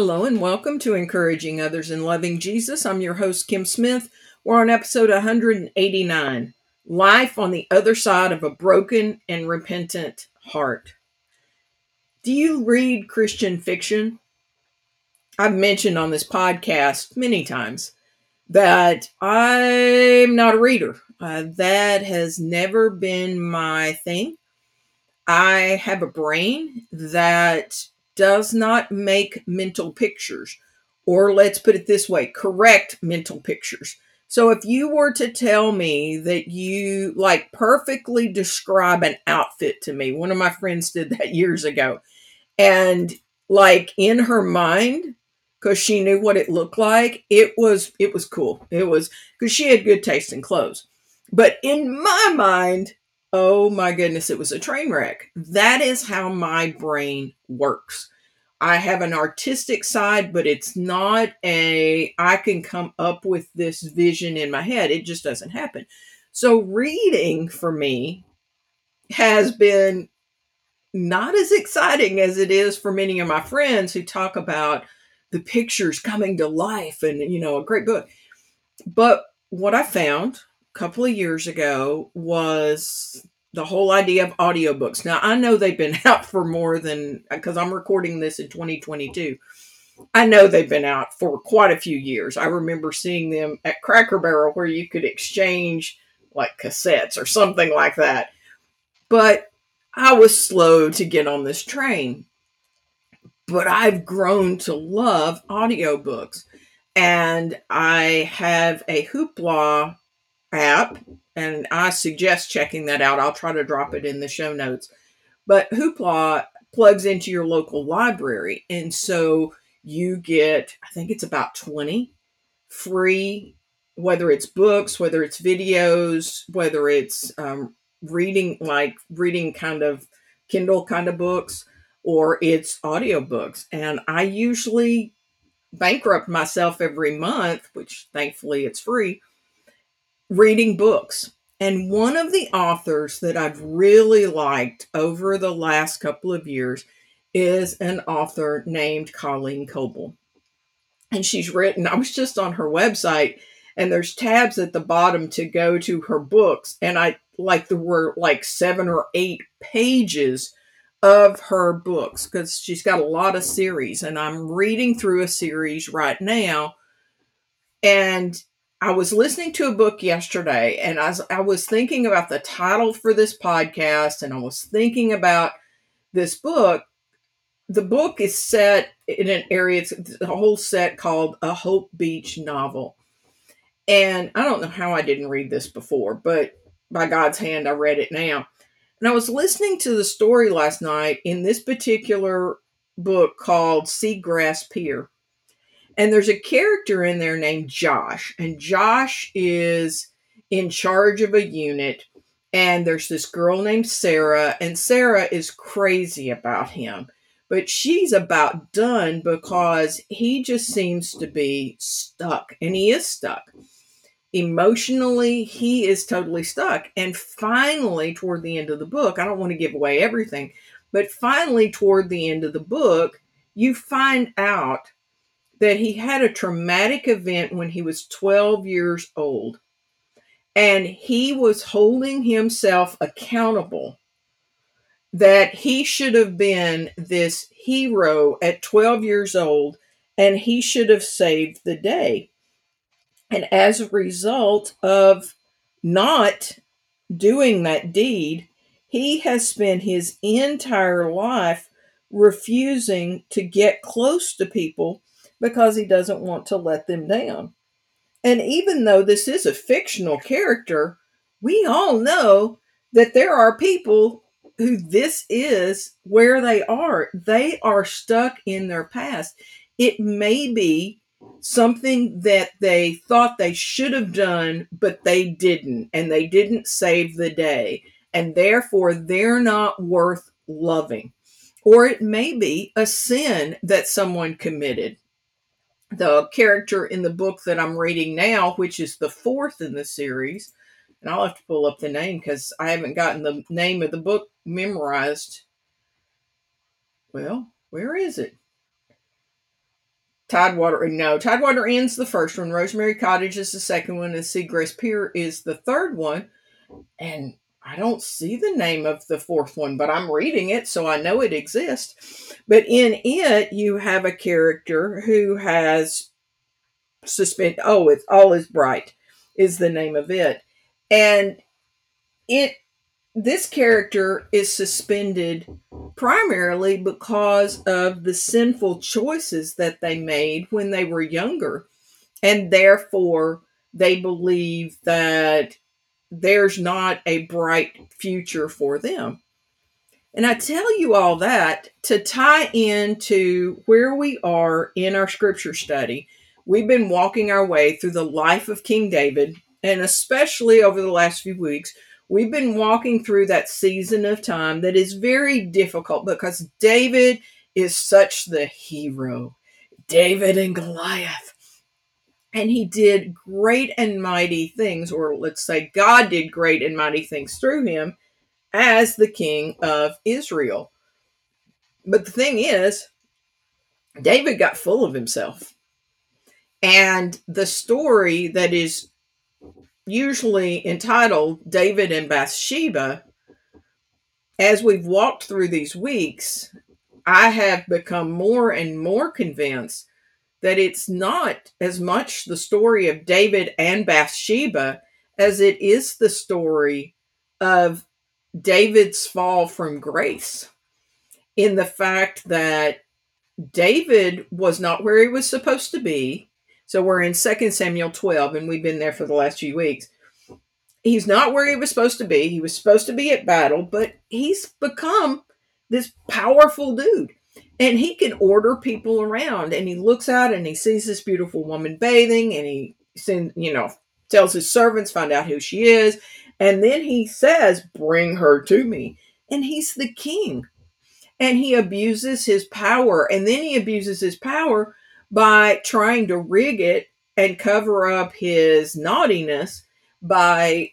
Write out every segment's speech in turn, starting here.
Hello and welcome to Encouraging Others and Loving Jesus. I'm your host, Kim Smith. We're on episode 189 Life on the Other Side of a Broken and Repentant Heart. Do you read Christian fiction? I've mentioned on this podcast many times that I'm not a reader. Uh, that has never been my thing. I have a brain that does not make mental pictures, or let's put it this way correct mental pictures. So if you were to tell me that you like perfectly describe an outfit to me, one of my friends did that years ago, and like in her mind, because she knew what it looked like, it was it was cool. It was because she had good taste in clothes. But in my mind, Oh my goodness, it was a train wreck. That is how my brain works. I have an artistic side, but it's not a, I can come up with this vision in my head. It just doesn't happen. So, reading for me has been not as exciting as it is for many of my friends who talk about the pictures coming to life and, you know, a great book. But what I found couple of years ago was the whole idea of audiobooks. Now, I know they've been out for more than because I'm recording this in 2022. I know they've been out for quite a few years. I remember seeing them at Cracker Barrel where you could exchange like cassettes or something like that. But I was slow to get on this train. But I've grown to love audiobooks. And I have a Hoopla app, and I suggest checking that out. I'll try to drop it in the show notes. But Hoopla plugs into your local library, and so you get, I think it's about 20 free, whether it's books, whether it's videos, whether it's um, reading, like reading kind of Kindle kind of books, or it's audiobooks. And I usually bankrupt myself every month, which thankfully it's free, reading books. And one of the authors that I've really liked over the last couple of years is an author named Colleen Coble. And she's written, I was just on her website, and there's tabs at the bottom to go to her books. And I like there were like seven or eight pages of her books because she's got a lot of series. And I'm reading through a series right now. And I was listening to a book yesterday and I was, I was thinking about the title for this podcast and I was thinking about this book. The book is set in an area, it's a whole set called A Hope Beach Novel. And I don't know how I didn't read this before, but by God's hand, I read it now. And I was listening to the story last night in this particular book called Seagrass Pier. And there's a character in there named Josh, and Josh is in charge of a unit. And there's this girl named Sarah, and Sarah is crazy about him. But she's about done because he just seems to be stuck, and he is stuck. Emotionally, he is totally stuck. And finally, toward the end of the book, I don't want to give away everything, but finally, toward the end of the book, you find out that he had a traumatic event when he was 12 years old. And he was holding himself accountable that he should have been this hero at 12 years old and he should have saved the day. And as a result of not doing that deed, he has spent his entire life refusing to get close to people because he doesn't want to let them down. And even though this is a fictional character, we all know that there are people who this is where they are. They are stuck in their past. It may be something that they thought they should have done, but they didn't, and they didn't save the day. And therefore, they're not worth loving. Or it may be a sin that someone committed the character in the book that I'm reading now, which is the fourth in the series, and I'll have to pull up the name because I haven't gotten the name of the book memorized. Well, where is it? Tidewater, uh, no, Tidewater ends the first one. Rosemary Cottage is the second one, and Seagrass Pier is the third one. And I don't see the name of the fourth one, but I'm reading it, so I know it exists. But in it, you have a character who has suspended. Oh, it's All is Bright, is the name of it, and it this character is suspended primarily because of the sinful choices that they made when they were younger. And therefore, they believe that there's not a bright future for them. And I tell you all that to tie into where we are in our scripture study. We've been walking our way through the life of King David, and especially over the last few weeks, We've been walking through that season of time that is very difficult because David is such the hero. David and Goliath. And he did great and mighty things, or let's say God did great and mighty things through him as the king of Israel. But the thing is, David got full of himself. And the story that is usually entitled David and Bathsheba, as we've walked through these weeks, I have become more and more convinced that it's not as much the story of David and Bathsheba as it is the story of David's fall from grace in the fact that David was not where he was supposed to be. So we're in 2 Samuel 12, and we've been there for the last few weeks. He's not where he was supposed to be. He was supposed to be at battle, but he's become this powerful dude. And he can order people around. And he looks out and he sees this beautiful woman bathing, and he sends, you know, tells his servants, find out who she is. And then he says, Bring her to me. And he's the king. And he abuses his power. And then he abuses his power by trying to rig it and cover up his naughtiness by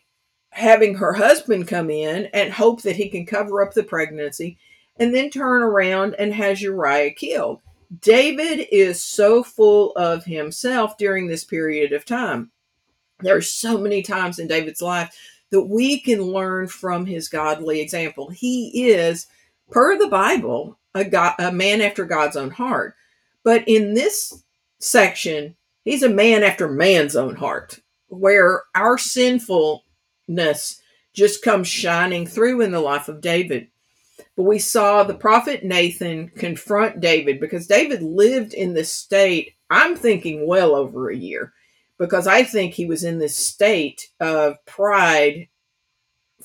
having her husband come in and hope that he can cover up the pregnancy and then turn around and has Uriah killed. David is so full of himself during this period of time. There are so many times in David's life that we can learn from his godly example. He is, per the Bible, a, God, a man after God's own heart. But in this section, he's a man after man's own heart, where our sinfulness just comes shining through in the life of David. But we saw the prophet Nathan confront David because David lived in this state, I'm thinking well over a year, because I think he was in this state of pride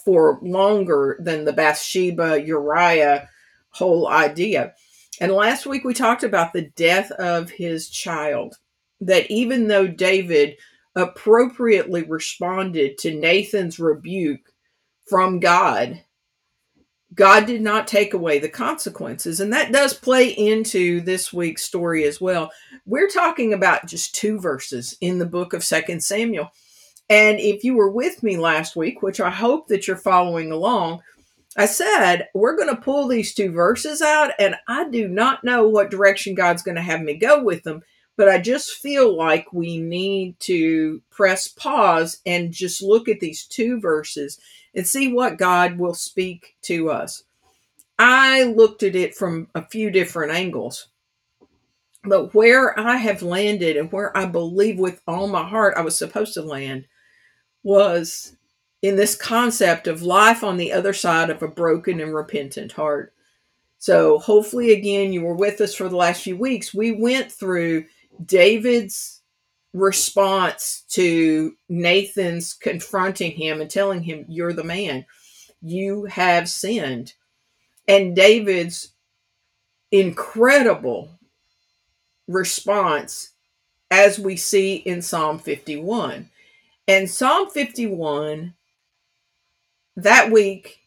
for longer than the Bathsheba Uriah whole idea. And last week we talked about the death of his child. That even though David appropriately responded to Nathan's rebuke from God, God did not take away the consequences. And that does play into this week's story as well. We're talking about just two verses in the book of Second Samuel. And if you were with me last week, which I hope that you're following along, I said, we're going to pull these two verses out, and I do not know what direction God's going to have me go with them, but I just feel like we need to press pause and just look at these two verses and see what God will speak to us. I looked at it from a few different angles, but where I have landed and where I believe with all my heart I was supposed to land was in this concept of life on the other side of a broken and repentant heart. So, hopefully, again, you were with us for the last few weeks. We went through David's response to Nathan's confronting him and telling him, You're the man, you have sinned. And David's incredible response, as we see in Psalm 51. And Psalm 51 that week,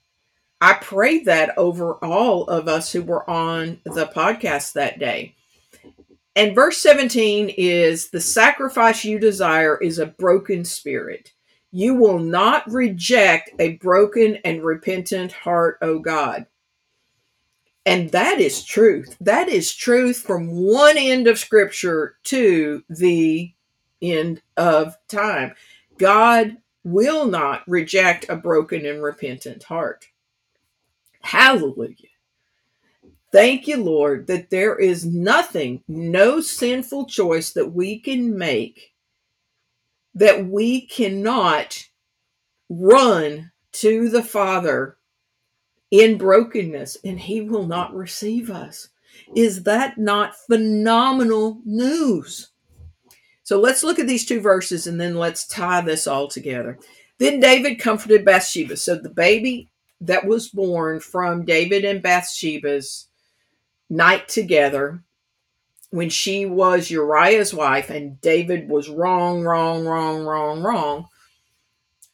I prayed that over all of us who were on the podcast that day. And verse 17 is the sacrifice you desire is a broken spirit. You will not reject a broken and repentant heart, O God. And that is truth. That is truth from one end of scripture to the end of time. God will not reject a broken and repentant heart. Hallelujah. Thank you, Lord, that there is nothing, no sinful choice that we can make that we cannot run to the Father in brokenness and He will not receive us. Is that not phenomenal news? So let's look at these two verses and then let's tie this all together. Then David comforted Bathsheba. So the baby that was born from David and Bathsheba's night together when she was Uriah's wife and David was wrong, wrong, wrong, wrong, wrong.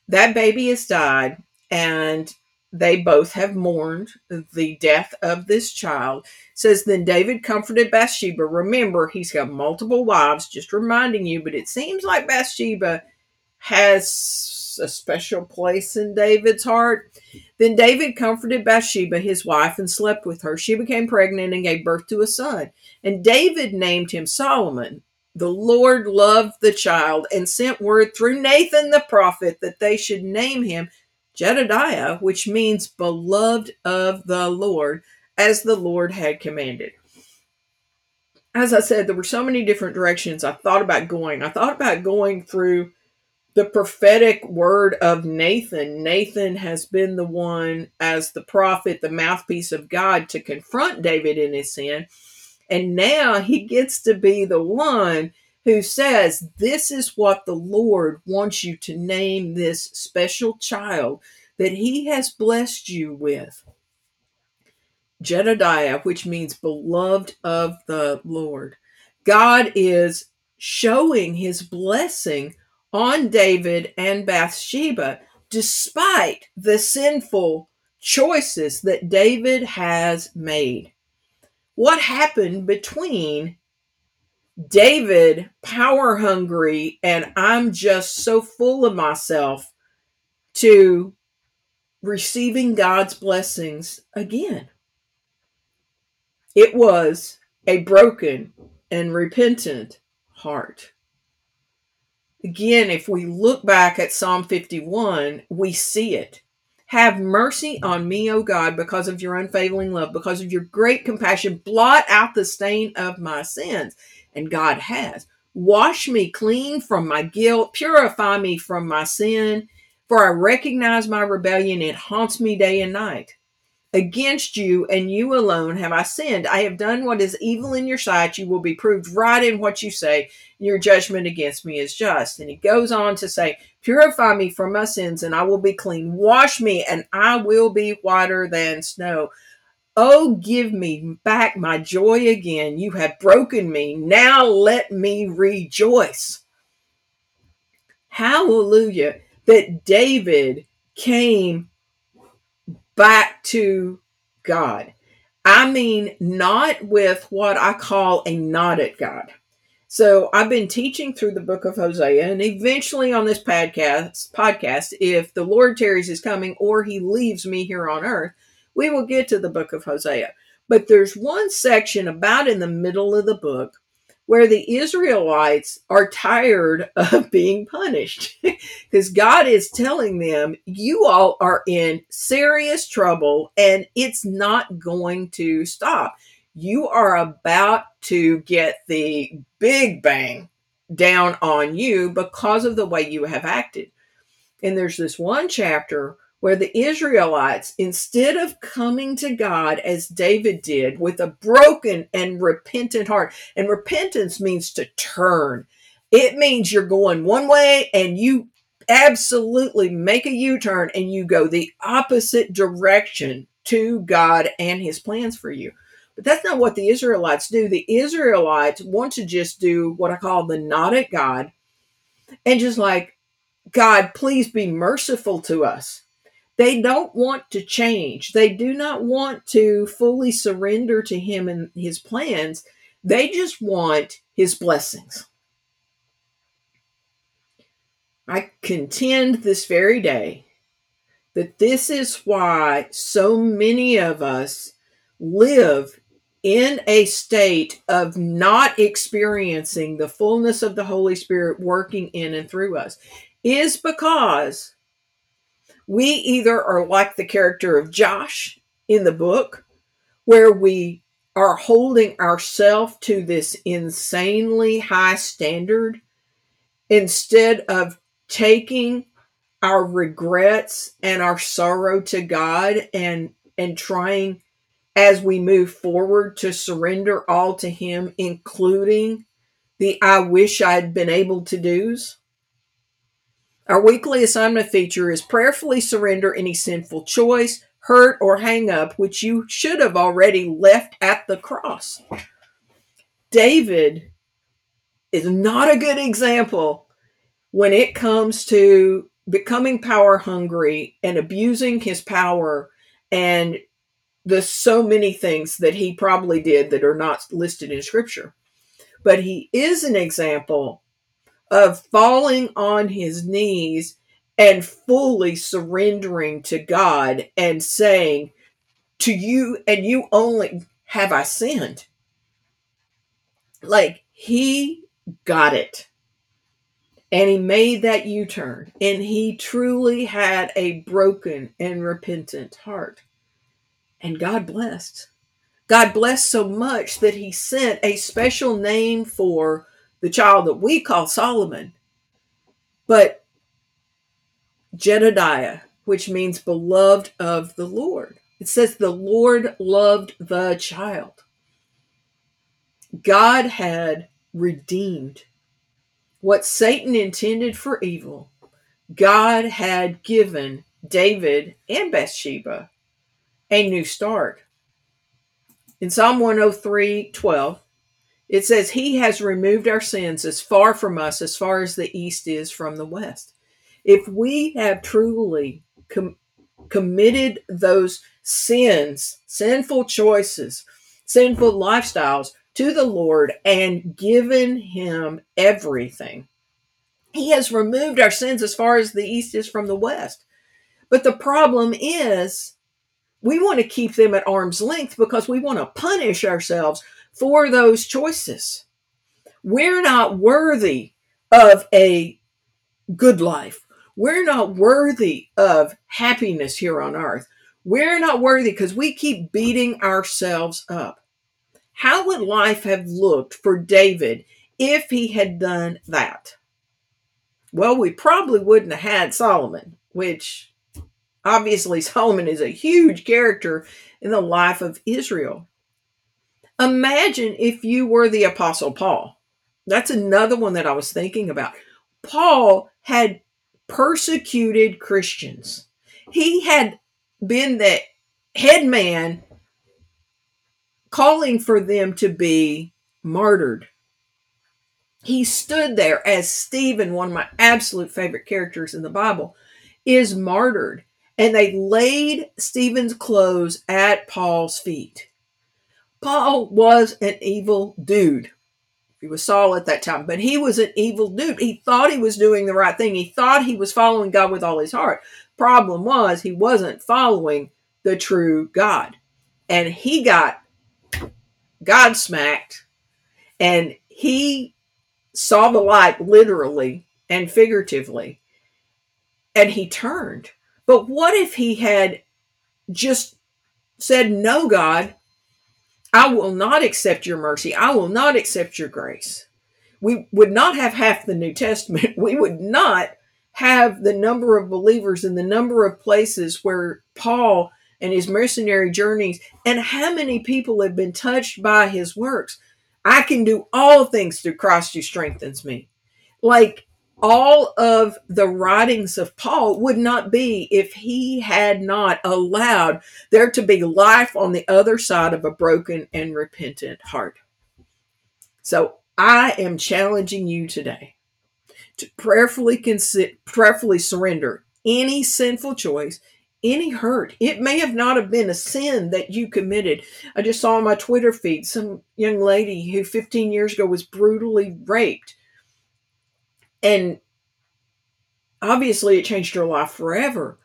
That baby has died and they both have mourned the death of this child. It says then David comforted Bathsheba. Remember, he's got multiple wives, just reminding you, but it seems like Bathsheba has a special place in David's heart. Then David comforted Bathsheba, his wife, and slept with her. She became pregnant and gave birth to a son. And David named him Solomon. The Lord loved the child and sent word through Nathan the prophet that they should name him Jedediah, which means beloved of the Lord, as the Lord had commanded. As I said, there were so many different directions I thought about going. I thought about going through the prophetic word of Nathan. Nathan has been the one, as the prophet, the mouthpiece of God, to confront David in his sin. And now he gets to be the one who says, This is what the Lord wants you to name this special child that he has blessed you with. Jedediah, which means beloved of the Lord. God is showing his blessing on David and Bathsheba despite the sinful choices that David has made. What happened between David, power hungry, and I'm just so full of myself, to receiving God's blessings again. It was a broken and repentant heart. Again, if we look back at Psalm 51, we see it. Have mercy on me, O God, because of your unfailing love, because of your great compassion. Blot out the stain of my sins and God has. Wash me clean from my guilt, purify me from my sin, for I recognize my rebellion, it haunts me day and night. Against you and you alone have I sinned. I have done what is evil in your sight. You will be proved right in what you say. Your judgment against me is just. And he goes on to say, Purify me from my sins, and I will be clean. Wash me, and I will be whiter than snow. Oh, give me back my joy again. You have broken me. Now let me rejoice. Hallelujah. That David came back to God. I mean, not with what I call a nod at God. So I've been teaching through the book of Hosea, and eventually on this podcast, podcast, if the Lord tarries is coming or he leaves me here on earth, we will get to the book of Hosea. But there's one section about in the middle of the book where the Israelites are tired of being punished because God is telling them, you all are in serious trouble and it's not going to stop. You are about to get the big bang down on you because of the way you have acted. And there's this one chapter where the Israelites, instead of coming to God as David did with a broken and repentant heart, and repentance means to turn, it means you're going one way and you absolutely make a U turn and you go the opposite direction to God and his plans for you. But that's not what the Israelites do. The Israelites want to just do what I call the nod at God and just like, God, please be merciful to us they don't want to change. They do not want to fully surrender to Him and His plans. They just want His blessings. I contend this very day that this is why so many of us live in a state of not experiencing the fullness of the Holy Spirit working in and through us is because we either are like the character of Josh in the book, where we are holding ourselves to this insanely high standard instead of taking our regrets and our sorrow to God and and trying as we move forward to surrender all to him including the I wish I'd been able to do's. Our weekly assignment feature is prayerfully surrender any sinful choice, hurt, or hang up which you should have already left at the cross. David is not a good example when it comes to becoming power hungry and abusing his power and the so many things that he probably did that are not listed in scripture. But he is an example of falling on his knees and fully surrendering to God and saying, To you and you only have I sinned. Like he got it and he made that U turn, and he truly had a broken and repentant heart. And God blessed. God blessed so much that he sent a special name for the child that we call Solomon, but Jedediah, which means beloved of the Lord. It says the Lord loved the child. God had redeemed what Satan intended for evil, God had given David and Bathsheba a new start. In Psalm 103 12, it says, He has removed our sins as far from us as far as the east is from the west. If we have truly com- committed those sins, sinful choices, sinful lifestyles to the Lord and given him everything. He has removed our sins as far as the east is from the west. But the problem is, we want to keep them at arm's length because we want to punish ourselves for those choices. We're not worthy of a good life. We're not worthy of happiness here on earth. We're not worthy because we keep beating ourselves up. How would life have looked for David if he had done that? Well, we probably wouldn't have had Solomon, which obviously Solomon is a huge character in the life of Israel. Imagine if you were the Apostle Paul. That's another one that I was thinking about. Paul had persecuted Christians. He had been the head man calling for them to be martyred. He stood there as Stephen, one of my absolute favorite characters in the Bible, is martyred. And they laid Stephen's clothes at Paul's feet. Paul was an evil dude. He was Saul at that time, but he was an evil dude. He thought he was doing the right thing. He thought he was following God with all his heart. Problem was, he wasn't following the true God. And he got God smacked, and he saw the light literally and figuratively, and he turned. But what if he had just said, No, God, I will not accept your mercy. I will not accept your grace. We would not have half the New Testament. We would not have the number of believers and the number of places where Paul and his mercenary journeys, and how many people have been touched by his works. I can do all things through Christ who strengthens me. Like all of the writings of Paul would not be if he had not allowed there to be life on the other side of a broken and repentant heart. So I am challenging you today to prayerfully consider, prayerfully surrender any sinful choice, any hurt. It may have not have been a sin that you committed. I just saw on my Twitter feed some young lady who 15 years ago was brutally raped. And obviously it changed her life forever.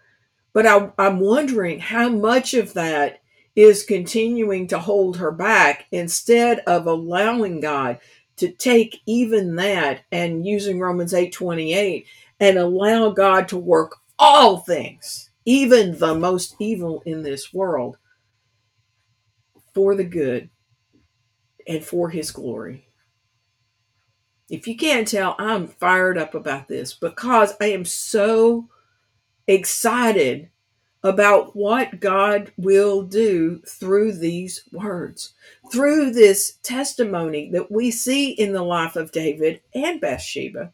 But I, I'm wondering how much of that is continuing to hold her back instead of allowing God to take even that and using Romans 8:28 and allow God to work all things, even the most evil in this world, for the good and for his glory. If you can't tell, I'm fired up about this because I am so excited about what God will do through these words, through this testimony that we see in the life of David and Bathsheba,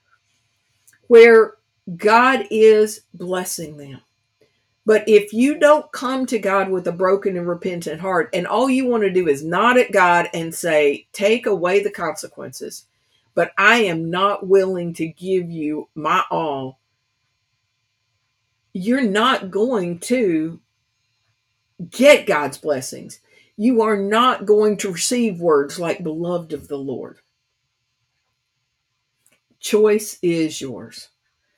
where God is blessing them. But if you don't come to God with a broken and repentant heart, and all you want to do is nod at God and say, Take away the consequences, but I am not willing to give you my all, you're not going to get God's blessings. You are not going to receive words like beloved of the Lord. Choice is yours.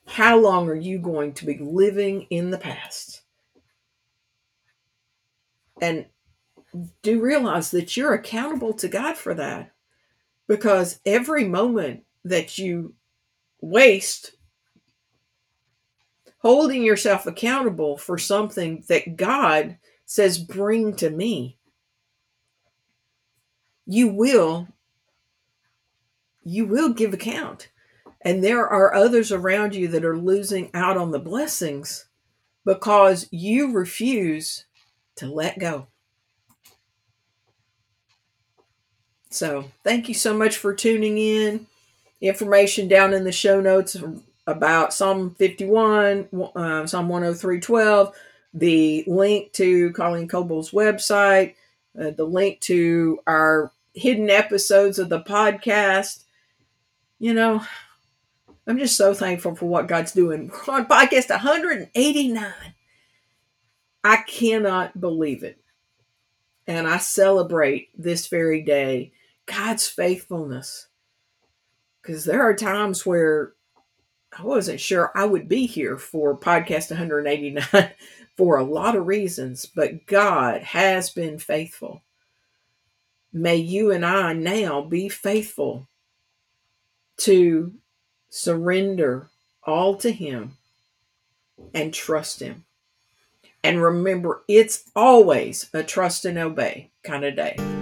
How long are you going to be living in the past? And do realize that you're accountable to God for that because every moment that you waste holding yourself accountable for something that God says, bring to me, you will you will give account. And there are others around you that are losing out on the blessings because you refuse to let go so thank you so much for tuning in information down in the show notes about psalm 51 uh, psalm 103 12 the link to colleen coble's website uh, the link to our hidden episodes of the podcast you know, I'm just so thankful for what God's doing. We're on podcast 189. I cannot believe it. And I celebrate this very day God's faithfulness. Because there are times where I wasn't sure I would be here for podcast 189 for a lot of reasons, but God has been faithful. May you and I now be faithful to surrender all to Him and trust Him. And remember, it's always a trust and obey kind of day.